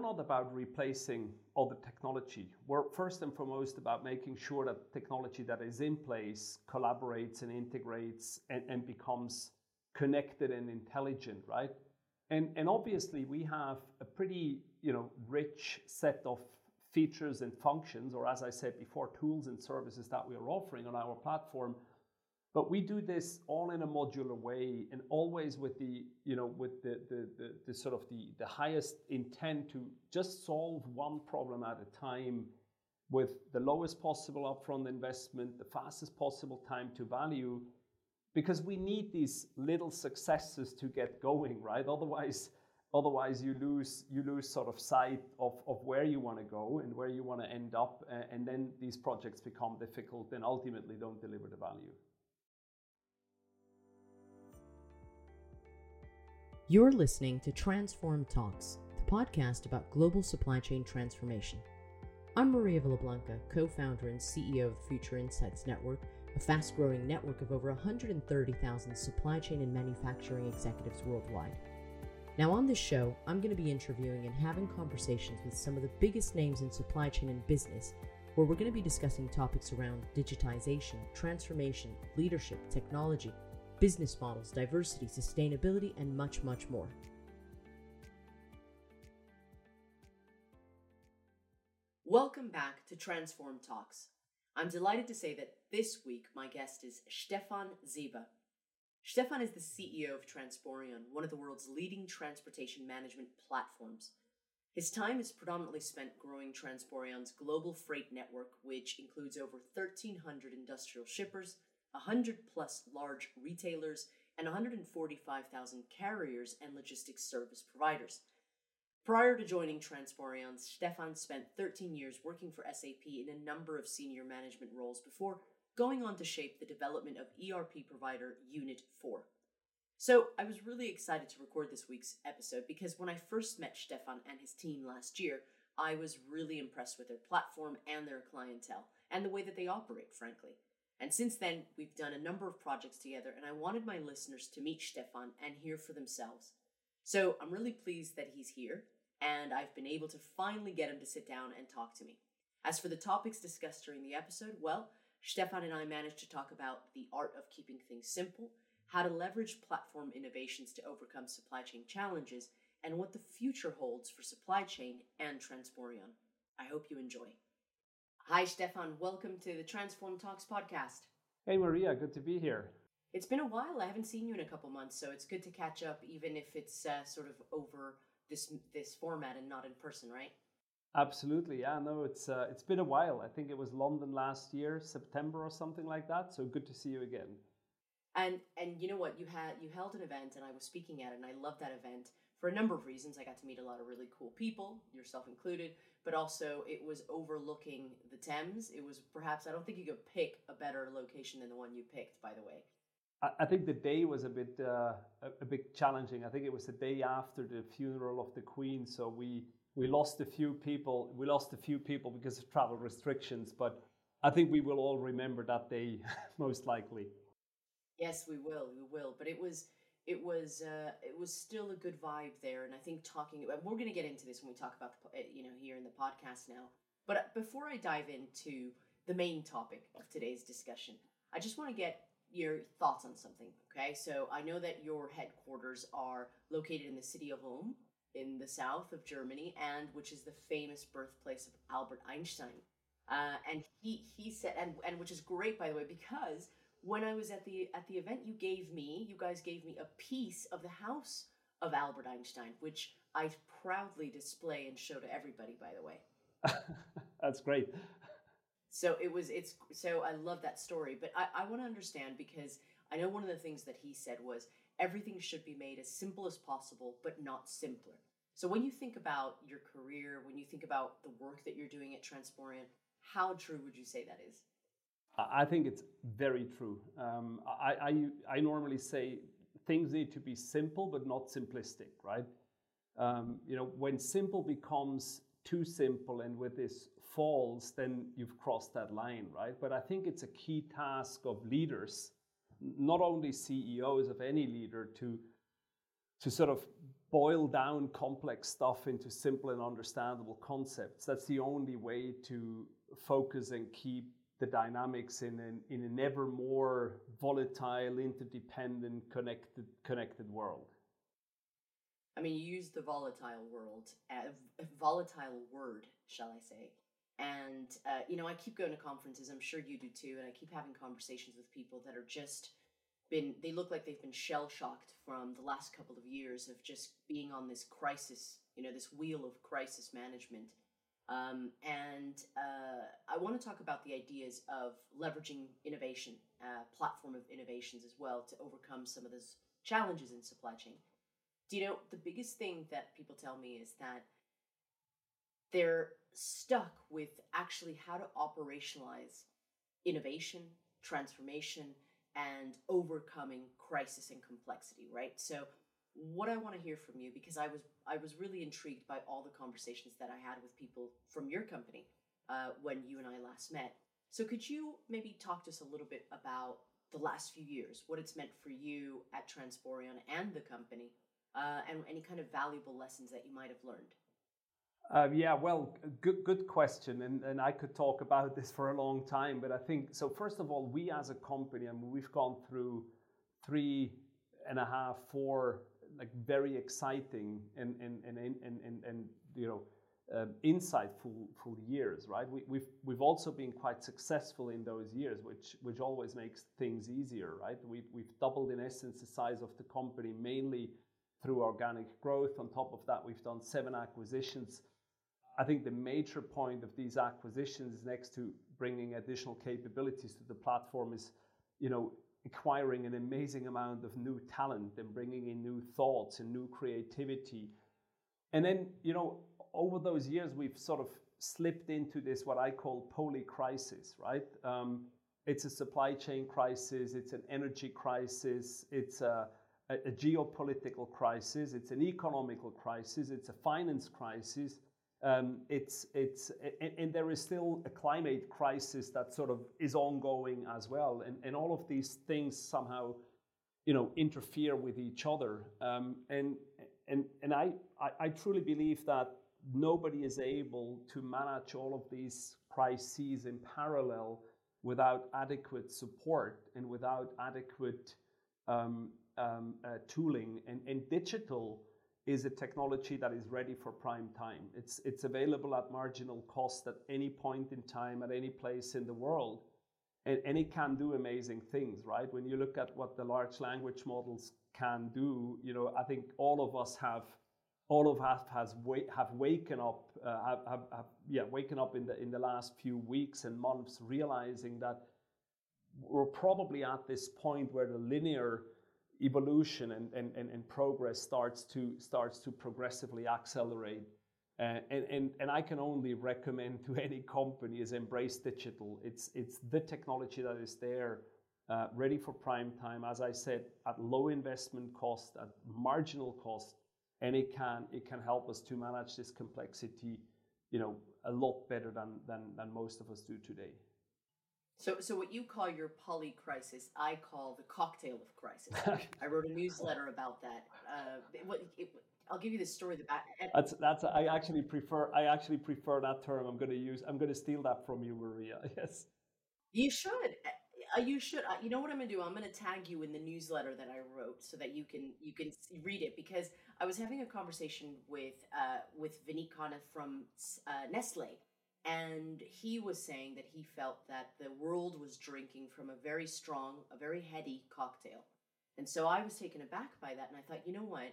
we're not about replacing all the technology. We're first and foremost about making sure that technology that is in place collaborates and integrates and, and becomes connected and intelligent, right? And, and obviously, we have a pretty you know, rich set of features and functions, or as I said before, tools and services that we are offering on our platform. But we do this all in a modular way and always with the, you know, with the, the, the, the sort of the, the highest intent to just solve one problem at a time with the lowest possible upfront investment, the fastest possible time to value, because we need these little successes to get going, right? Otherwise, otherwise you lose you lose sort of sight of, of where you want to go and where you want to end up, and then these projects become difficult and ultimately don't deliver the value. You're listening to Transform Talks, the podcast about global supply chain transformation. I'm Maria Villablanca, co founder and CEO of the Future Insights Network, a fast growing network of over 130,000 supply chain and manufacturing executives worldwide. Now, on this show, I'm going to be interviewing and having conversations with some of the biggest names in supply chain and business, where we're going to be discussing topics around digitization, transformation, leadership, technology, business models, diversity, sustainability, and much, much more. Welcome back to Transform Talks. I'm delighted to say that this week my guest is Stephan Sieber. Stephan is the CEO of Transporeon, one of the world's leading transportation management platforms. His time is predominantly spent growing Transporeon's global freight network, which includes over 1,300 industrial shippers, 100 plus large retailers, and 145,000 carriers and logistics service providers. Prior to joining Transporeon, Stephan spent 13 years working for SAP in a number of senior management roles before going on to shape the development of ERP provider Unit 4. So, I was really excited to record this week's episode because when I first met Stephan and his team last year, I was really impressed with their platform and their clientele, and the way that they operate, frankly. And since then, we've done a number of projects together, and I wanted my listeners to meet Stephan and hear for themselves. So I'm really pleased that he's here, and I've been able to finally get him to sit down and talk to me. As for the topics discussed during the episode, well, Stephan and I managed to talk about the art of keeping things simple, how to leverage platform innovations to overcome supply chain challenges, and what the future holds for supply chain and Transporeon. I hope you enjoy. Hi, Stephan. Welcome to the Transform Talks podcast. Hey, Maria. Good to be here. It's been a while. I haven't seen you in a couple months, so it's good to catch up, even if it's uh, sort of over this this format and not in person, right? Absolutely. Yeah. No, it's uh, it's been a while. I think it was London last year, September or something like that. So good to see you again. And and you know what? You had you held an event, and I was speaking at it, and I loved that event for a number of reasons. I got to meet a lot of really cool people, yourself included, but also it was overlooking the Thames. It was perhaps, I don't think you could pick a better location than the one you picked, by the way. I think the day was a bit uh, a, bit challenging. I think it was the day after the funeral of the Queen, so we we lost a few people. We lost a few people because of travel restrictions, but I think we will all remember that day most likely. Yes, we will. We will. But it was it was uh, it was still a good vibe there, and I think talking about we're going to get into this when we talk about the, eh, you know here in the podcast now. But uh, before I dive into the main topic of today's discussion, I just want to get your thoughts on something. Okay, so I know that your headquarters are located in the city of Ulm in the south of Germany, and which is the famous birthplace of Albert Einstein. Uh, and he he said, and and which is great by the way because when I was at the at the event you gave me, you guys gave me a piece of the house of Albert Einstein, which I proudly display and show to everybody, by the way. That's great. So it was it's so I love that story, but I, I want to understand because I know one of the things that he said was everything should be made as simple as possible, but not simpler. So when you think about your career, when you think about the work that you're doing at Transporeon, how true would you say that is? I think it's very true. Um, I, I, I, normally say things need to be simple but not simplistic, right? Um, you know, when simple becomes too simple and with this falls, then you've crossed that line, right? But I think it's a key task of leaders, not only CEOs of any leader, to to sort of boil down complex stuff into simple and understandable concepts. That's the only way to focus and keep the dynamics in an, in an ever more volatile, interdependent, connected, connected world. I mean, you use the volatile world, uh, volatile word, shall I say? And uh, you know, I keep going to conferences. I'm sure you do too, and I keep having conversations with people that are just been. They look like they've been shell shocked from the last couple of years of just being on this crisis. You know, this wheel of crisis management um, and uh, I want to talk about the ideas of leveraging innovation, uh, platform of innovations as well to overcome some of those challenges in supply chain. Do you know the biggest thing that people tell me is that they're stuck with actually how to operationalize innovation, transformation, and overcoming crisis and complexity, right? So what I want to hear from you because I was I was really intrigued by all the conversations that I had with people from your company uh, when you and I last met. So could you maybe talk to us a little bit about the last few years, what it's meant for you at Transporeon and the company, uh, and any kind of valuable lessons that you might have learned? Uh, yeah, well, good good question, and and I could talk about this for a long time, but I think so. First of all, we as a company, I mean, we've gone through three and a half, four like very exciting and and and and and, and you know uh, insightful full years, right? We, we've we've also been quite successful in those years, which which always makes things easier, right? We've we've doubled in essence the size of the company mainly through organic growth. On top of that, we've done seven acquisitions. I think the major point of these acquisitions, next to bringing additional capabilities to the platform, is you know acquiring an amazing amount of new talent and bringing in new thoughts and new creativity. And then, you know, over those years, we've sort of slipped into this, what I call poly crisis, right? Um, it's a supply chain crisis, it's an energy crisis, it's a, a, a geopolitical crisis, it's an economical crisis, it's a finance crisis. Um, it's it's and, and, there is still a climate crisis that sort of is ongoing as well, and and all of these things somehow, you know, interfere with each other. Um, and and and I, I I truly believe that nobody is able to manage all of these crises in parallel without adequate support and without adequate um, um, uh, tooling and, and digital is a technology that is ready for prime time. It's, it's available at marginal cost at any point in time, at any place in the world. And, and it can do amazing things, right? When you look at what the large language models can do, you know, I think all of us have, all of us has wa- have waken up, uh, have, have, have, yeah, waken up in the in the last few weeks and months, realizing that we're probably at this point where the linear evolution and, and, and, and progress starts to starts to progressively accelerate. Uh, and, and, and I can only recommend to any company is embrace digital. It's, it's the technology that is there, uh, ready for prime time, as I said, at low investment cost, at marginal cost, and it can, it can help us to manage this complexity, you know, a lot better than, than, than most of us do today. So, so what you call your poly crisis, I call the cocktail of crisis. I wrote a newsletter about that. Uh, it, it, I'll give you the story. That that's that's. I actually prefer. I actually prefer that term. I'm going to use. I'm going to steal that from you, Maria. Yes. You should. Uh, you should. Uh, you know what I'm going to do? I'm going to tag you in the newsletter that I wrote so that you can you can read it because I was having a conversation with uh, with Vineet Khanna from uh, Nestle and he was saying that he felt that the world was drinking from a very strong, a very heady cocktail. And so I was taken aback by that, and I thought, you know what?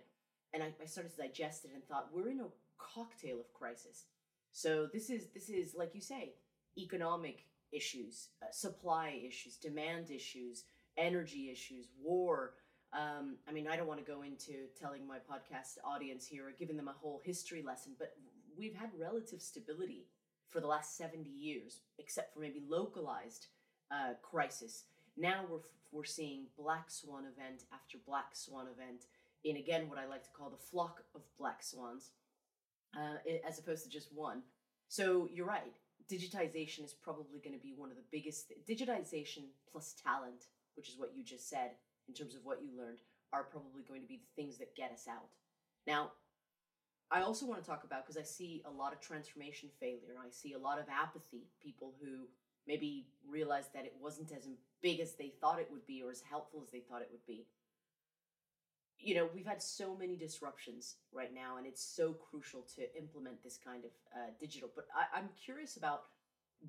And I, I started to digest it and thought, we're in a cocktail of crisis. So this is this is like you say, economic issues, uh, supply issues, demand issues, energy issues, war. Um, I mean, I don't want to go into telling my podcast audience here or giving them a whole history lesson, but we've had relative stability for the last 70 years, except for maybe localized uh, crisis. Now we're, we're seeing black swan event after black swan event in, again, what I like to call the flock of black swans, uh, as opposed to just one. So you're right. Digitization is probably going to be one of the biggest. Digitization plus talent, which is what you just said in terms of what you learned, are probably going to be the things that get us out. Now, I also want to talk about because I see a lot of transformation failure. I see a lot of apathy, people who maybe realized that it wasn't as big as they thought it would be or as helpful as they thought it would be. You know, we've had so many disruptions right now, and it's so crucial to implement this kind of uh, digital. But I, I'm curious about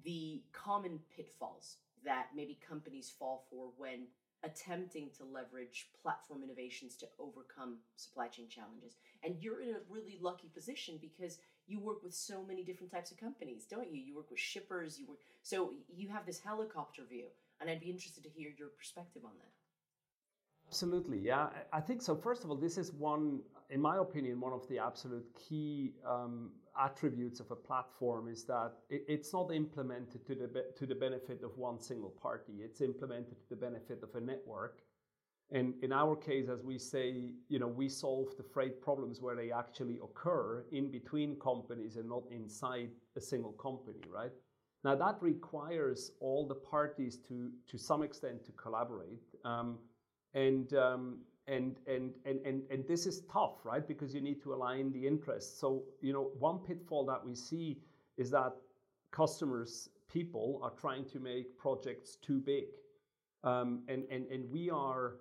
the common pitfalls that maybe companies fall for when attempting to leverage platform innovations to overcome supply chain challenges. And you're in a really lucky position because you work with so many different types of companies, don't you? You work with shippers, you work so you have this helicopter view, and I'd be interested to hear your perspective on that. Absolutely, yeah. I think so. First of all, this is one, in my opinion, one of the absolute key um, attributes of a platform is that it, it's not implemented to the to the benefit of one single party. It's implemented to the benefit of a network. And in our case, as we say, you know, we solve the freight problems where they actually occur in between companies and not inside a single company, right? Now that requires all the parties to to some extent to collaborate. Um, and um, and, and and and and this is tough, right? Because you need to align the interests. So you know, one pitfall that we see is that customers, people, are trying to make projects too big, um, and and and we are.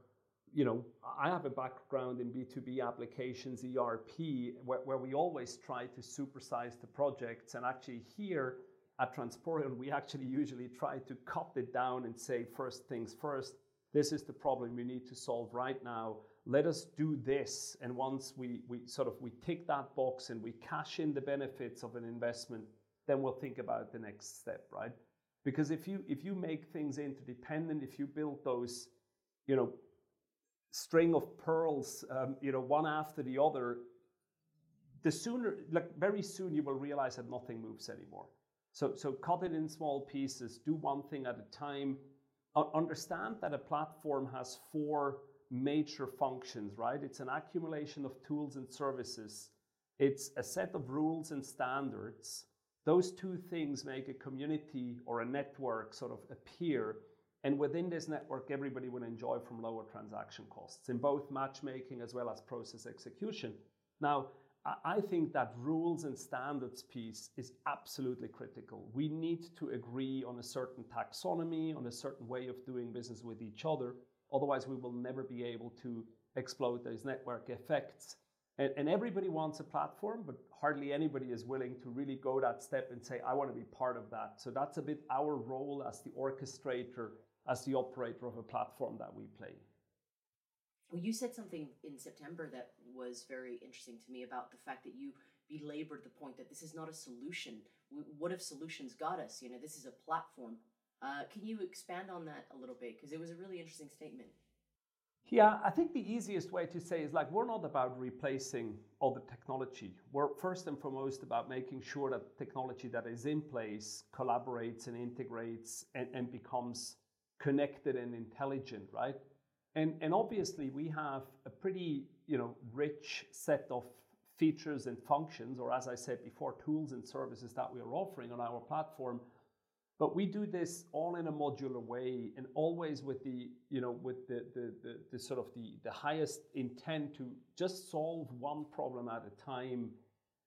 You know, I have a background in B2B applications, ERP, where, where we always try to supersize the projects. And actually, here at Transporeon, we actually usually try to cut it down and say, first things first, this is the problem we need to solve right now. Let us do this. And once we, we sort of we tick that box and we cash in the benefits of an investment, then we'll think about the next step, right? Because if you if you make things interdependent, if you build those, you know, string of pearls, um, you know, one after the other, the sooner, like very soon, you will realize that nothing moves anymore. So so cut it in small pieces, do one thing at a time, understand that a platform has four major functions, right? It's an accumulation of tools and services. It's a set of rules and standards. Those two things make a community or a network sort of appear. And within this network, everybody will enjoy from lower transaction costs in both matchmaking as well as process execution. Now, I think that rules and standards piece is absolutely critical. We need to agree on a certain taxonomy, on a certain way of doing business with each other. Otherwise, we will never be able to exploit those network effects. And, and everybody wants a platform, but hardly anybody is willing to really go that step and say, I want to be part of that. So that's a bit our role as the orchestrator, as the operator of a platform that we play. Well, you said something in September that was very interesting to me about the fact that you belabored the point that this is not a solution. What if solutions got us? You know, this is a platform. Uh, can you expand on that a little bit? Because it was a really interesting statement. Yeah, I think the easiest way to say is like we're not about replacing all the technology. We're first and foremost about making sure that technology that is in place collaborates and integrates and, and becomes connected and intelligent, right? And, and obviously, we have a pretty you know, rich set of features and functions, or as I said before, tools and services that we are offering on our platform. But we do this all in a modular way and always with the, you know, with the, the, the, the sort of the, the highest intent to just solve one problem at a time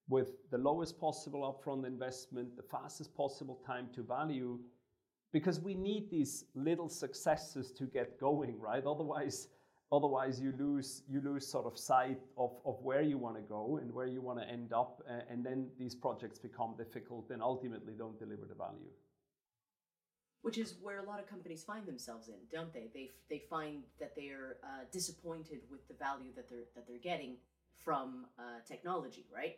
with the lowest possible upfront investment, the fastest possible time to value, because we need these little successes to get going, right? Otherwise, otherwise you lose you lose sort of sight of, of where you want to go and where you want to end up, uh, and then these projects become difficult and ultimately don't deliver the value. Which is where a lot of companies find themselves in, don't they? They they find that they are uh, disappointed with the value that they're that they're getting from uh, technology, right?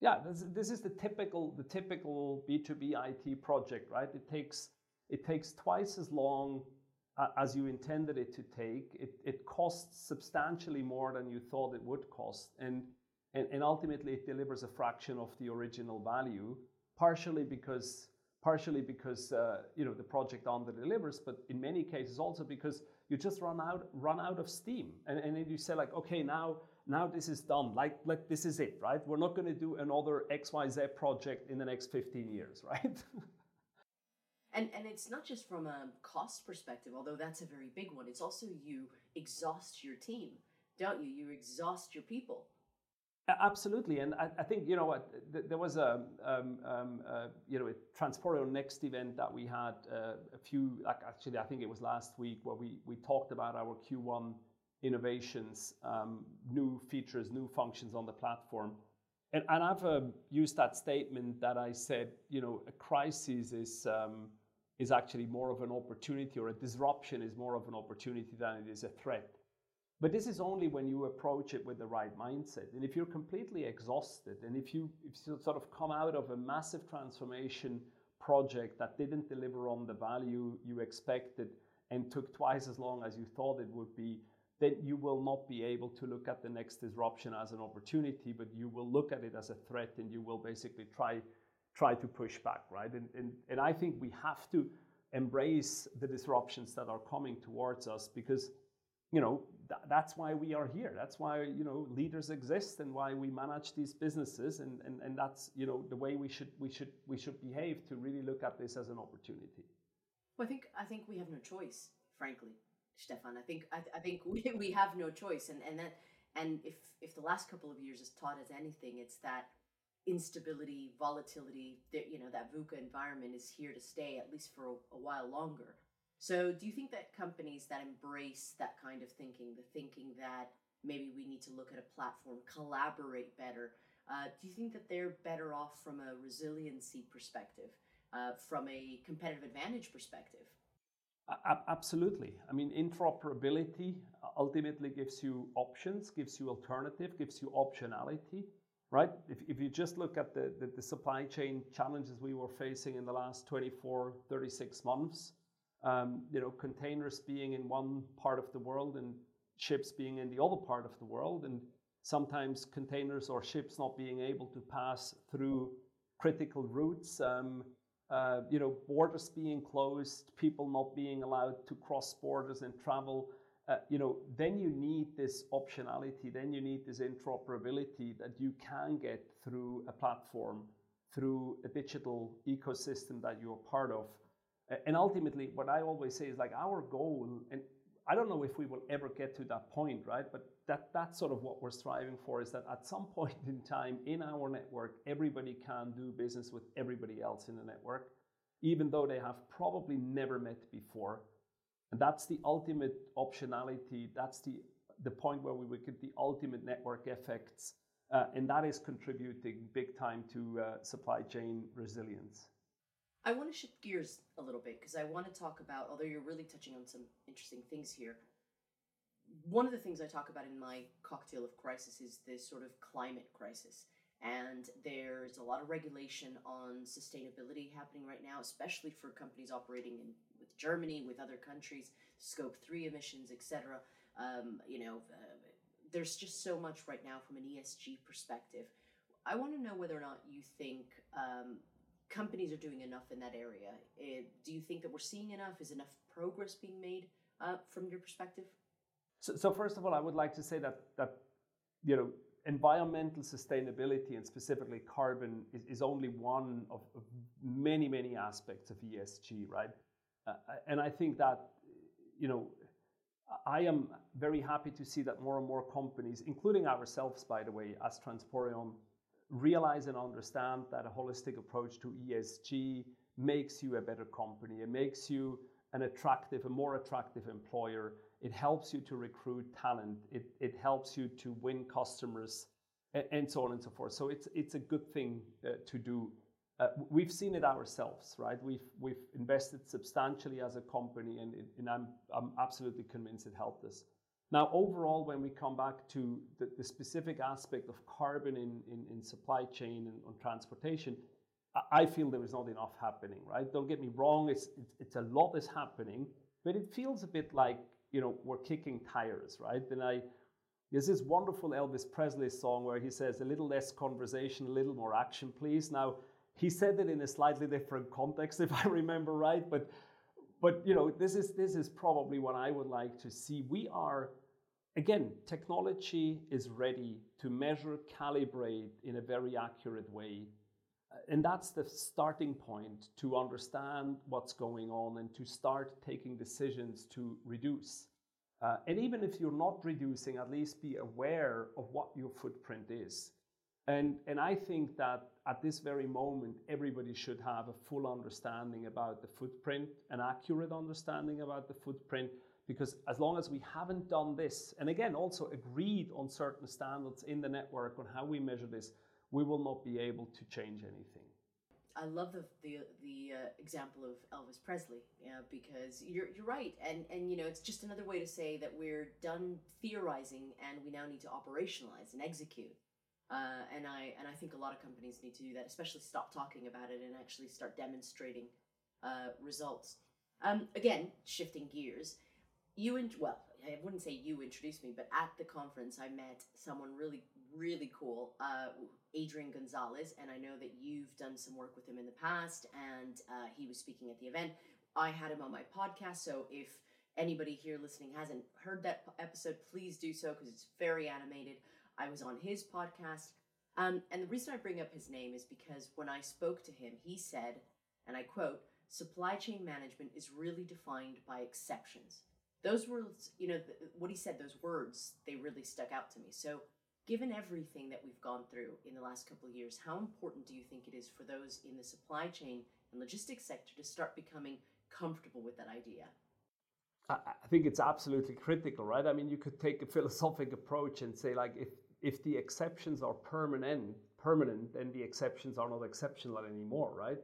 Yeah, this, this is the typical the typical B two B IT project, right? It takes it takes twice as long as you intended it to take. It, it costs substantially more than you thought it would cost. And, and, and ultimately, it delivers a fraction of the original value, partially because partially because uh, you know the project under delivers, but in many cases also because you just run out run out of steam, and, and then you say like, okay, now now this is done, like like this is it, right? We're not going to do another X Y Z project in the next 15 years, right? And and it's not just from a cost perspective, although that's a very big one. It's also you exhaust your team, don't you? You exhaust your people. Absolutely, and I, I, think you know what there was a um, um, uh, you know a Transporeon Next event that we had uh, a few like actually I think it was last week where we we talked about our Q1 innovations, um, new features, new functions on the platform, and, and I've uh, used that statement that I said you know a crisis is um, is actually more of an opportunity or a disruption is more of an opportunity than it is a threat but this is only when you approach it with the right mindset. And if you're completely exhausted, and if you, if you sort of come out of a massive transformation project that didn't deliver on the value you expected and took twice as long as you thought it would be, then you will not be able to look at the next disruption as an opportunity, but you will look at it as a threat and you will basically try, try to push back, right? And, and, and I think we have to embrace the disruptions that are coming towards us because you know th- that's why we are here. That's why you know leaders exist and why we manage these businesses and, and, and that's you know the way we should we should we should behave to really look at this as an opportunity. Well i think i think we have no choice frankly stephan. I think i, I think we, we have no choice. And and that and if if the last couple of years has taught us anything it's that instability volatility that you know that VUCA environment is here to stay at least for a, a while longer so, do you think that companies that embrace that kind of thinking, the thinking that maybe we need to look at a platform, collaborate better, uh, do you think that they're better off from a resiliency perspective, uh, from a competitive advantage perspective? Absolutely. I mean, interoperability ultimately gives you options, gives you alternative, gives you optionality, right? If, if you just look at the, the, the supply chain challenges we were facing in the last 24, 36 months, um, you know, containers being in one part of the world and ships being in the other part of the world, and sometimes containers or ships not being able to pass through critical routes. Um, uh, you know, borders being closed, people not being allowed to cross borders and travel. Uh, you know, then you need this optionality. Then you need this interoperability that you can get through a platform, through a digital ecosystem that you're part of. And ultimately, what I always say is like our goal, and I don't know if we will ever get to that point, right? But that that's sort of what we're striving for is that at some point in time in our network, everybody can do business with everybody else in the network, even though they have probably never met before. And that's the ultimate optionality. That's the the point where we would get the ultimate network effects, uh, and that is contributing big time to uh, supply chain resilience. I want to shift gears a little bit because I want to talk about, although you're really touching on some interesting things here. One of the things I talk about in my cocktail of crisis is this sort of climate crisis. And there's a lot of regulation on sustainability happening right now, especially for companies operating in with Germany, with other countries, scope three emissions, etc. Um, you know, uh, there's just so much right now from an ESG perspective. I want to know whether or not you think um, companies are doing enough in that area. Uh, do you think that we're seeing enough? Is enough progress being made uh, from your perspective? So, so, first of all, I would like to say that that you know environmental sustainability and specifically carbon is, is only one of, of, many many aspects of ESG, right? Uh, and I think that you know I am very happy to see that more and more companies, including ourselves, by the way, as Transporeon, realize and understand that a holistic approach to ESG makes you a better company. It makes you an attractive, a more attractive employer. It helps you to recruit talent. It, it helps you to win customers and, and so on and so forth. So it's, it's a good thing uh, to do. Uh, we've seen it ourselves, right? We've, we've invested substantially as a company, and, and I'm, I'm absolutely convinced it helped us. Now, overall, when we come back to the, the specific aspect of carbon in, in, in supply chain and on transportation, I feel there is not enough happening, right? Don't get me wrong, it's, it's, it's, a lot is happening, but it feels a bit like, you know, we're kicking tires, right? And I, there's this wonderful Elvis Presley song where he says, a little less conversation, a little more action, please. Now, he said it in a slightly different context, if I remember right, but but you know, this is this is probably what I would like to see. We are again, technology is ready to measure, calibrate in a very accurate way. Uh, and that's the starting point to understand what's going on and to start taking decisions to reduce. Uh, and even if you're not reducing, at least be aware of what your footprint is. And, and I think that at this very moment, everybody should have a full understanding about the footprint, an accurate understanding about the footprint, because as long as we haven't done this, and again, also agreed on certain standards in the network on how we measure this, we will not be able to change anything. I love the the, the uh, example of Elvis Presley, yeah, because you're you're right, and and you know it's just another way to say that we're done theorizing and we now need to operationalize and execute. Uh, and I and I think a lot of companies need to do that, especially stop talking about it and actually start demonstrating uh, results. Um, again, shifting gears, you and well, I wouldn't say you introduced me, but at the conference I met someone really really cool, uh, Adrian Gonzalez, and I know that you've done some work with him in the past, and uh, he was speaking at the event. I had him on my podcast, so if anybody here listening hasn't heard that episode, please do so because it's very animated. I was on his podcast. Um, and the reason I bring up his name is because when I spoke to him, he said, and I quote, supply chain management is really defined by exceptions. Those words, you know, what he said, those words, they really stuck out to me. So, given everything that we've gone through in the last couple of years, how important do you think it is for those in the supply chain and logistics sector to start becoming comfortable with that idea? I think it's absolutely critical, right? I mean, you could take a philosophic approach and say, like, if if the exceptions are permanent, permanent, then the exceptions are not exceptional anymore, right?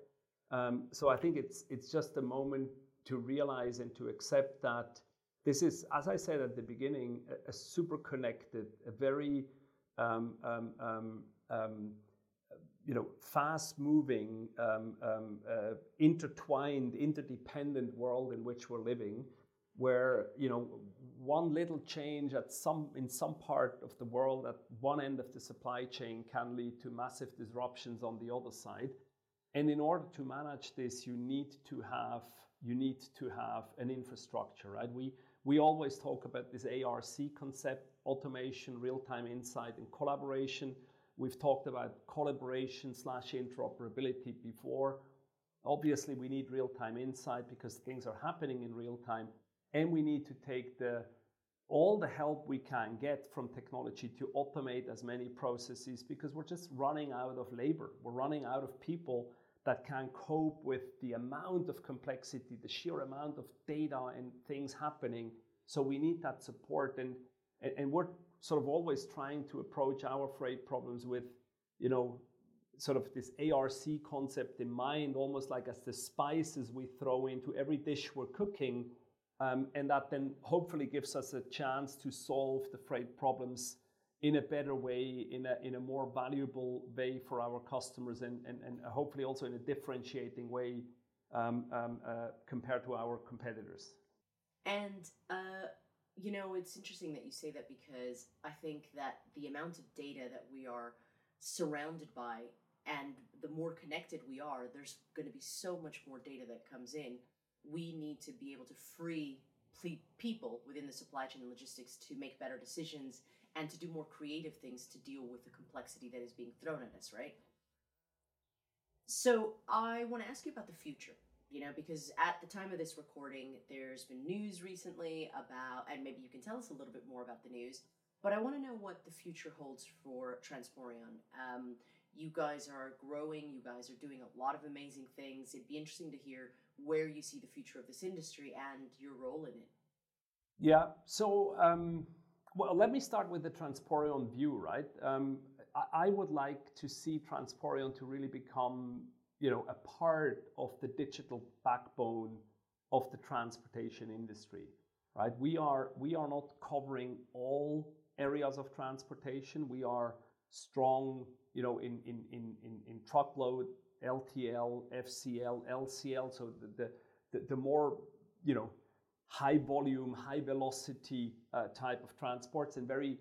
Um, so I think it's it's just a moment to realize and to accept that this is, as I said at the beginning, a, a super connected, a very um, um, um, um you know, fast-moving, um, uh, intertwined, interdependent world in which we're living, where you know one little change at some in some part of the world at one end of the supply chain can lead to massive disruptions on the other side. And in order to manage this you need to have you need to have an infrastructure right? We we always talk about this arc concept automation real-time insight and collaboration. We've talked about collaboration slash interoperability before. Obviously we need real-time insight because things are happening in real time and we need to take the all the help we can get from technology to automate as many processes because we're just running out of labor. We're running out of people that can cope with the amount of complexity, the sheer amount of data and things happening. So we need that support and and we're sort of always trying to approach our freight problems with, you know, sort of this ARC concept in mind, almost like as the spices we throw into every dish we're cooking um, and that then hopefully gives us a chance to solve the freight problems in a better way, in a, in a more valuable way for our customers, and, and, and hopefully also in a differentiating way um, um, uh, compared to our competitors. And, uh, you know, it's interesting that you say that because I think that the amount of data that we are surrounded by and the more connected we are, there's going to be so much more data that comes in we need to be able to free people within the supply chain and logistics to make better decisions and to do more creative things to deal with the complexity that is being thrown at us, right? So I want to ask you about the future, you know, because at the time of this recording, there's been news recently about, and maybe you can tell us a little bit more about the news, but I want to know what the future holds for Transporeon. Um, you guys are growing, you guys are doing a lot of amazing things. It'd be interesting to hear where you see the future of this industry and your role in it. Yeah, so um, well, let me start with the Transporeon view, right? Um, I, I, would like to see Transporeon to really become, you know, a part of the digital backbone of the transportation industry, right? We are we are not covering all areas of transportation. We are strong, you know, in in in in, in truckload, LTL, FCL, LCL. So the, the, the more, you know, high volume, high velocity uh, type of transports and very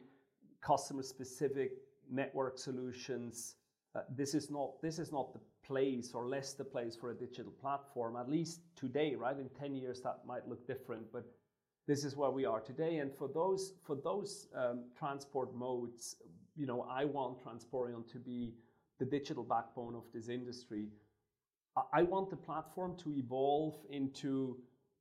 customer specific network solutions. Uh, this is not this is not the place or less the place for a digital platform. At least today, right? In ten years, that might look different, but this is where we are today. And for those for those um, transport modes, you know, I want transporeon to be the digital backbone of this industry. I want the platform to evolve into,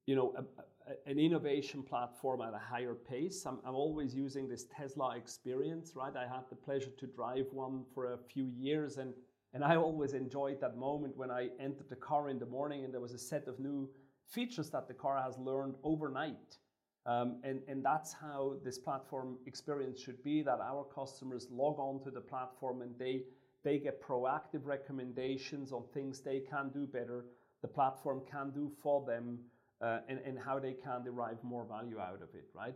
you know, a, a, an innovation platform at a higher pace. I'm, I'm always using this Tesla experience, right? I had the pleasure to drive one for a few years, and and I always enjoyed that moment when I entered the car in the morning and there was a set of new features that the car has learned overnight. Um, and, and that's how this platform experience should be that our customers log on to the platform and they, they get proactive recommendations on things they can do better, the platform can do for them, uh, and, and how they can derive more value out of it, right?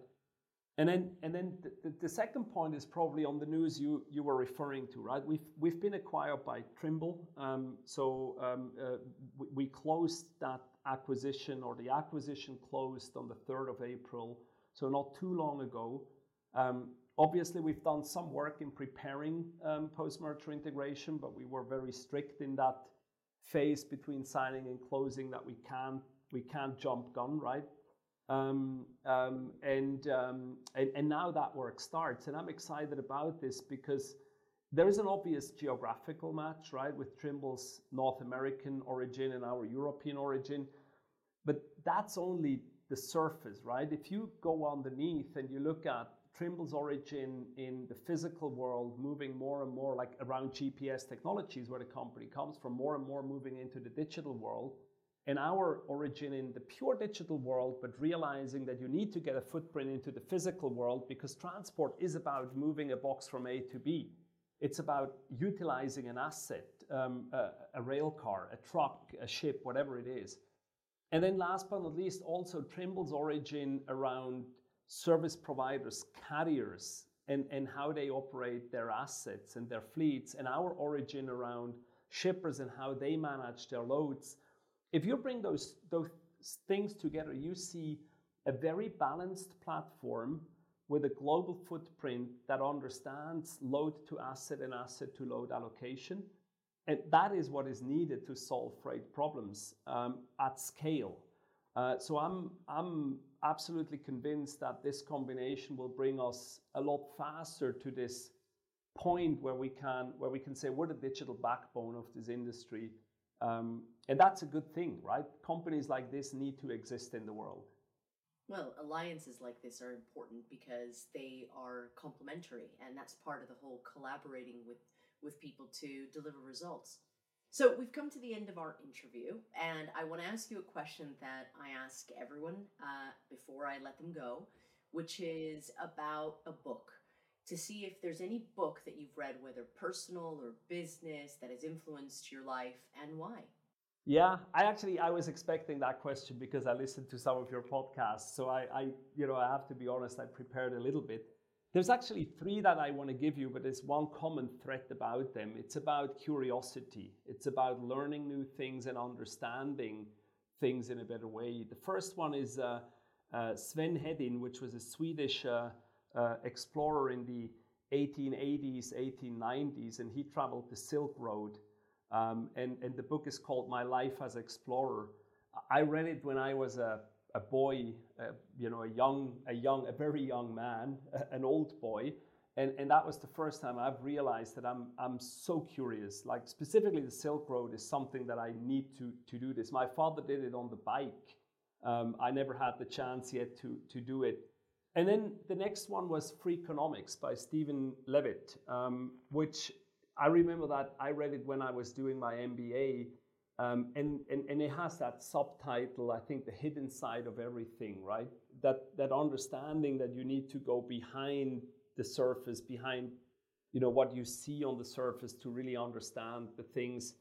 And then, and then the, the, second point is probably on the news you, you were referring to, right? We've, we've been acquired by Trimble. Um, so um, uh, we, we, closed that acquisition, or the acquisition closed on the 3rd of April, so not too long ago. Um, obviously, we've done some work in preparing um, post merger integration, but we were very strict in that phase between signing and closing that we can't, we can't jump gun, right? Um, um, and now that work starts, and I'm excited about this because there is an obvious geographical match, right, with Trimble's North American origin and our European origin, but that's only the surface, right? If you go underneath and you look at Trimble's origin in the physical world, moving more and more like around GPS technologies, where the company comes from, more and more moving into the digital world and our origin in the pure digital world, but realizing that you need to get a footprint into the physical world because transport is about moving a box from A to B. It's about utilizing an asset, um, a, a rail car, a truck, a ship, whatever it is. And then last but not least, also Trimble's origin around service providers, carriers, and, and how they operate their assets and their fleets, and our origin around shippers and how they manage their loads if you bring those, those things together, you see a very balanced platform with a global footprint that understands load to asset and asset to load allocation. And that is what is needed to solve freight problems um, at scale. Uh, so I'm, I'm absolutely convinced that this combination will bring us a lot faster to this point where we can, where we can say we're the digital backbone of this industry um, and that's a good thing, right? Companies like this need to exist in the world. Well, alliances like this are important because they are complementary, and that's part of the whole collaborating with, with people to deliver results. So, we've come to the end of our interview, and I want to ask you a question that I ask everyone uh, before I let them go, which is about a book to see if there's any book that you've read, whether personal or business, that has influenced your life and why. Yeah, I actually I was expecting that question because I listened to some of your podcasts. So I, I you know, I have to be honest, I prepared a little bit. There's actually three that I want to give you, but there's one common thread about them. It's about curiosity. It's about learning new things and understanding things in a better way. The first one is uh, uh, Sven Hedin, which was a Swedish uh, uh, explorer in the 1880s, 1890s, and he traveled the Silk Road. Um, and, and the book is called My Life as Explorer. I read it when I was a, a boy, uh, you know, a young, a young, a very young man, an old boy. And, and that was the first time I've realized that I'm, I'm so curious. Like specifically the Silk Road is something that I need to, to do this. My father did it on the bike. Um, I never had the chance yet to, to do it. And then the next one was Freakonomics by Steven Levitt, um, which I remember that I read it when I was doing my MBA. Um, and, and, and it has that subtitle, I think, the hidden side of everything, right? That, that understanding that you need to go behind the surface, behind you know, what you see on the surface to really understand the things.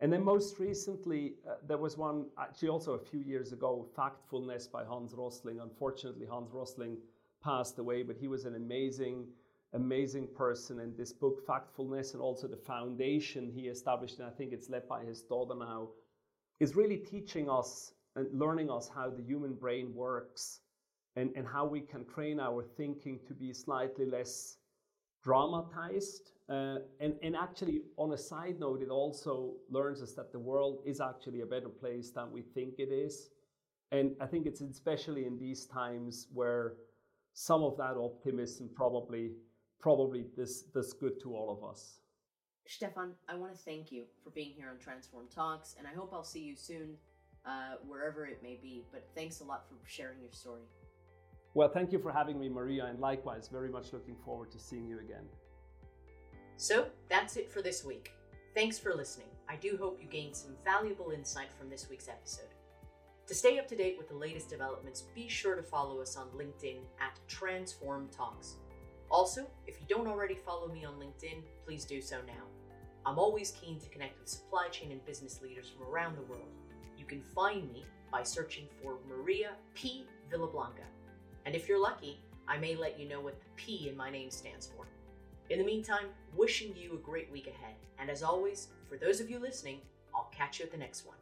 And then most recently, uh, there was one, actually also a few years ago, Factfulness by Hans Rosling. Unfortunately, Hans Rosling passed away, but he was an amazing, amazing person. And this book, Factfulness, and also the foundation he established, and I think it's led by his daughter now, is really teaching us and learning us how the human brain works and, and how we can train our thinking to be slightly less dramatized. Uh, and, and actually, on a side note, it also learns us that the world is actually a better place than we think it is. And I think it's especially in these times where some of that optimism probably probably this this good to all of us. Stephan, I want to thank you for being here on Transform Talks, and I hope I'll see you soon uh, wherever it may be. But thanks a lot for sharing your story. Well, thank you for having me, Maria, and likewise, very much looking forward to seeing you again. So that's it for this week. Thanks for listening. I do hope you gained some valuable insight from this week's episode. To stay up to date with the latest developments, be sure to follow us on LinkedIn at Transform Talks. Also, if you don't already follow me on LinkedIn, please do so now. I'm always keen to connect with supply chain and business leaders from around the world. You can find me by searching for Maria P. Villablanca. And if you're lucky, I may let you know what the P in my name stands for. In the meantime, wishing you a great week ahead. And as always, for those of you listening, I'll catch you at the next one.